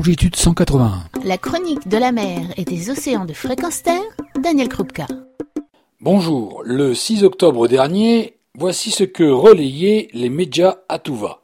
longitude 181. La chronique de la mer et des océans de fréquence terre, Daniel Krupka. Bonjour, le 6 octobre dernier, voici ce que relayaient les médias à tout va.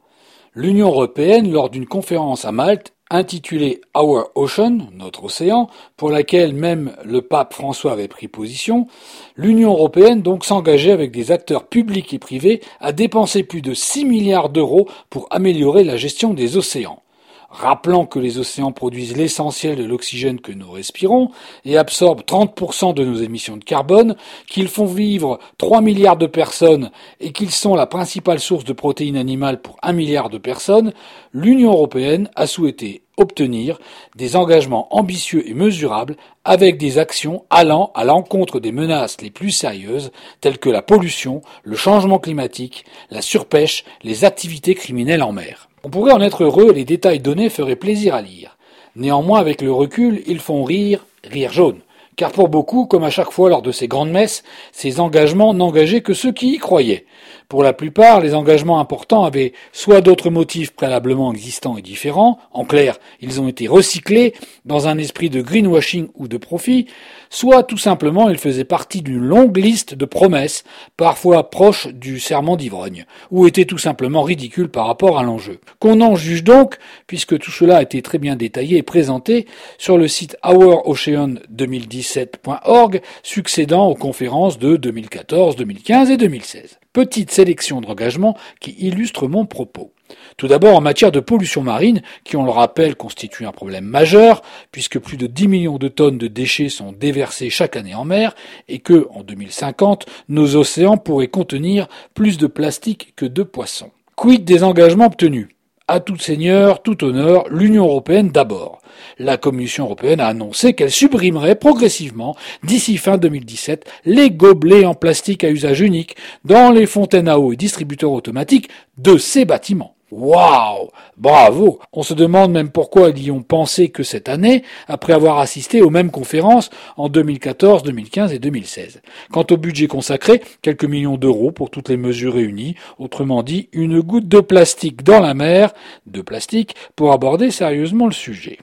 L'Union européenne, lors d'une conférence à Malte, intitulée Our Ocean, notre océan, pour laquelle même le pape François avait pris position, l'Union européenne donc s'engageait avec des acteurs publics et privés à dépenser plus de 6 milliards d'euros pour améliorer la gestion des océans rappelant que les océans produisent l'essentiel de l'oxygène que nous respirons et absorbent 30% de nos émissions de carbone, qu'ils font vivre 3 milliards de personnes et qu'ils sont la principale source de protéines animales pour 1 milliard de personnes, l'Union européenne a souhaité obtenir des engagements ambitieux et mesurables avec des actions allant à l'encontre des menaces les plus sérieuses telles que la pollution, le changement climatique, la surpêche, les activités criminelles en mer. On pourrait en être heureux, les détails donnés feraient plaisir à lire. Néanmoins, avec le recul, ils font rire, rire jaune. Car pour beaucoup, comme à chaque fois lors de ces grandes messes, ces engagements n'engageaient que ceux qui y croyaient. Pour la plupart, les engagements importants avaient soit d'autres motifs préalablement existants et différents, en clair, ils ont été recyclés dans un esprit de greenwashing ou de profit, soit tout simplement ils faisaient partie d'une longue liste de promesses, parfois proches du serment d'ivrogne, ou étaient tout simplement ridicules par rapport à l'enjeu. Qu'on en juge donc, puisque tout cela a été très bien détaillé et présenté sur le site ourocean2017.org, succédant aux conférences de 2014, 2015 et 2016 petite sélection d'engagements qui illustre mon propos. Tout d'abord en matière de pollution marine, qui on le rappelle constitue un problème majeur, puisque plus de 10 millions de tonnes de déchets sont déversés chaque année en mer, et que, en 2050, nos océans pourraient contenir plus de plastique que de poissons. Quid des engagements obtenus? À tout seigneur, tout honneur, l'Union européenne d'abord. La Commission européenne a annoncé qu'elle supprimerait progressivement, d'ici fin 2017, les gobelets en plastique à usage unique dans les fontaines à eau et distributeurs automatiques de ces bâtiments. Waouh Bravo On se demande même pourquoi ils y ont pensé que cette année, après avoir assisté aux mêmes conférences en 2014, 2015 et 2016. Quant au budget consacré, quelques millions d'euros pour toutes les mesures réunies, autrement dit, une goutte de plastique dans la mer, de plastique, pour aborder sérieusement le sujet.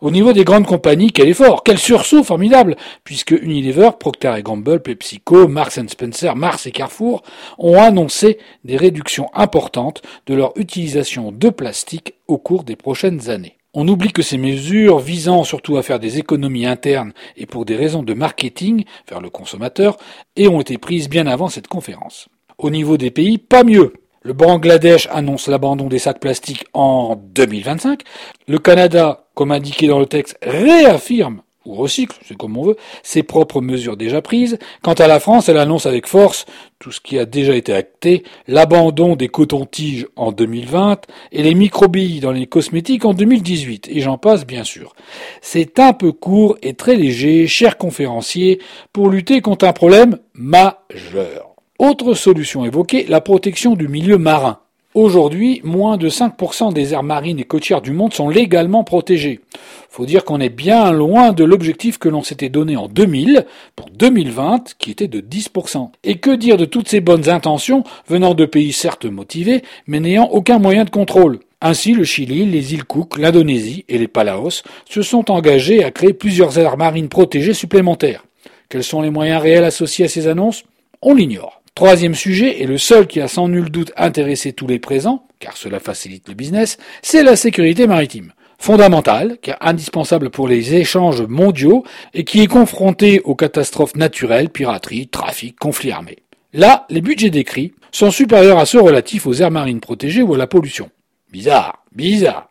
Au niveau des grandes compagnies, quel effort, quel sursaut formidable, puisque Unilever, Procter Gamble, PepsiCo, Marks Spencer, Mars et Carrefour ont annoncé des réductions importantes de leur utilisation de plastique au cours des prochaines années. On oublie que ces mesures visant surtout à faire des économies internes et pour des raisons de marketing vers le consommateur et ont été prises bien avant cette conférence. Au niveau des pays, pas mieux. Le Bangladesh annonce l'abandon des sacs plastiques en 2025. Le Canada, comme indiqué dans le texte, réaffirme ou recycle, c'est comme on veut, ses propres mesures déjà prises. Quant à la France, elle annonce avec force tout ce qui a déjà été acté, l'abandon des cotons-tiges en 2020 et les microbilles dans les cosmétiques en 2018, et j'en passe bien sûr. C'est un peu court et très léger, cher conférencier, pour lutter contre un problème majeur. Autre solution évoquée, la protection du milieu marin. Aujourd'hui, moins de 5% des aires marines et côtières du monde sont légalement protégées. Faut dire qu'on est bien loin de l'objectif que l'on s'était donné en 2000 pour 2020 qui était de 10%. Et que dire de toutes ces bonnes intentions venant de pays certes motivés mais n'ayant aucun moyen de contrôle? Ainsi, le Chili, les îles Cook, l'Indonésie et les Palaos se sont engagés à créer plusieurs aires marines protégées supplémentaires. Quels sont les moyens réels associés à ces annonces? On l'ignore. Troisième sujet, et le seul qui a sans nul doute intéressé tous les présents, car cela facilite le business, c'est la sécurité maritime. Fondamentale, car indispensable pour les échanges mondiaux et qui est confrontée aux catastrophes naturelles, piraterie, trafic, conflits armés. Là, les budgets décrits sont supérieurs à ceux relatifs aux aires marines protégées ou à la pollution. Bizarre, bizarre.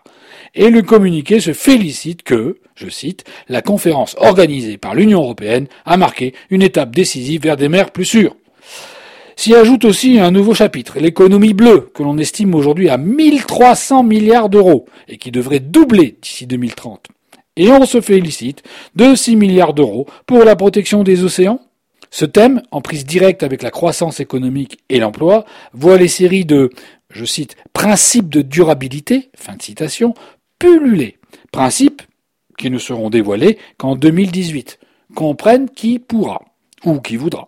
Et le communiqué se félicite que, je cite, la conférence organisée par l'Union européenne a marqué une étape décisive vers des mers plus sûres. S'y ajoute aussi un nouveau chapitre, l'économie bleue, que l'on estime aujourd'hui à 1300 milliards d'euros et qui devrait doubler d'ici 2030. Et on se félicite de 6 milliards d'euros pour la protection des océans. Ce thème, en prise directe avec la croissance économique et l'emploi, voit les séries de, je cite, principes de durabilité, fin de citation, pulluler. Principes qui ne seront dévoilés qu'en 2018. Comprenne qui pourra ou qui voudra.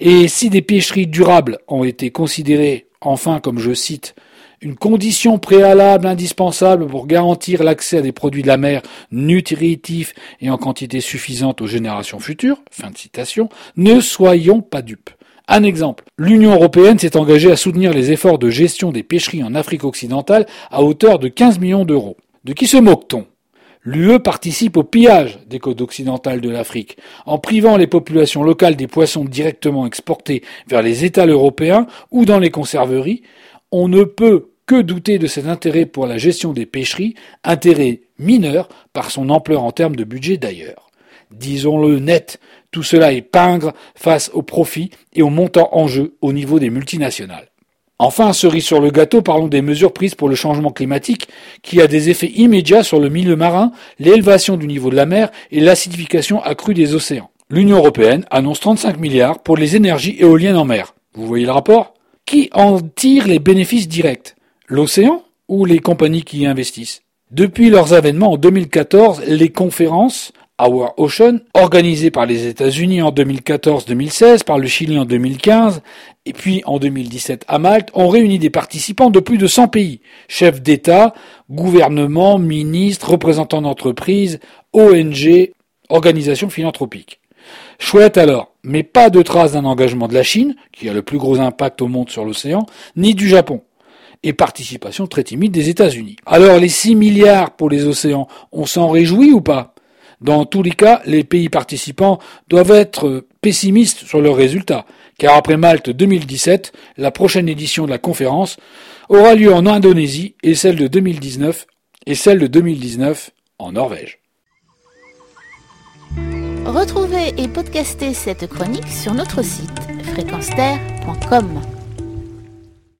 Et si des pêcheries durables ont été considérées, enfin, comme je cite, une condition préalable indispensable pour garantir l'accès à des produits de la mer nutritifs et en quantité suffisante aux générations futures. Fin de citation. Ne soyons pas dupes. Un exemple. L'Union européenne s'est engagée à soutenir les efforts de gestion des pêcheries en Afrique occidentale à hauteur de 15 millions d'euros. De qui se moque-t-on? L'UE participe au pillage des côtes occidentales de l'Afrique, en privant les populations locales des poissons directement exportés vers les États européens ou dans les conserveries. On ne peut que douter de cet intérêt pour la gestion des pêcheries, intérêt mineur par son ampleur en termes de budget d'ailleurs. Disons-le net, tout cela est pingre face aux profits et aux montants en jeu au niveau des multinationales. Enfin, cerise sur le gâteau, parlons des mesures prises pour le changement climatique qui a des effets immédiats sur le milieu marin, l'élévation du niveau de la mer et l'acidification accrue des océans. L'Union européenne annonce 35 milliards pour les énergies éoliennes en mer. Vous voyez le rapport? Qui en tire les bénéfices directs? L'océan ou les compagnies qui y investissent? Depuis leurs avènements en 2014, les conférences Our Ocean, organisé par les États-Unis en 2014-2016, par le Chili en 2015, et puis en 2017 à Malte, ont réuni des participants de plus de 100 pays, chefs d'État, gouvernements, ministres, représentants d'entreprises, ONG, organisations philanthropiques. Chouette alors, mais pas de traces d'un engagement de la Chine, qui a le plus gros impact au monde sur l'océan, ni du Japon et participation très timide des États-Unis. Alors les 6 milliards pour les océans, on s'en réjouit ou pas? Dans tous les cas, les pays participants doivent être pessimistes sur leurs résultats, car après Malte 2017, la prochaine édition de la conférence aura lieu en Indonésie et celle de 2019 et celle de 2019 en Norvège. Retrouvez et podcastez cette chronique sur notre site fréquenceterre.com.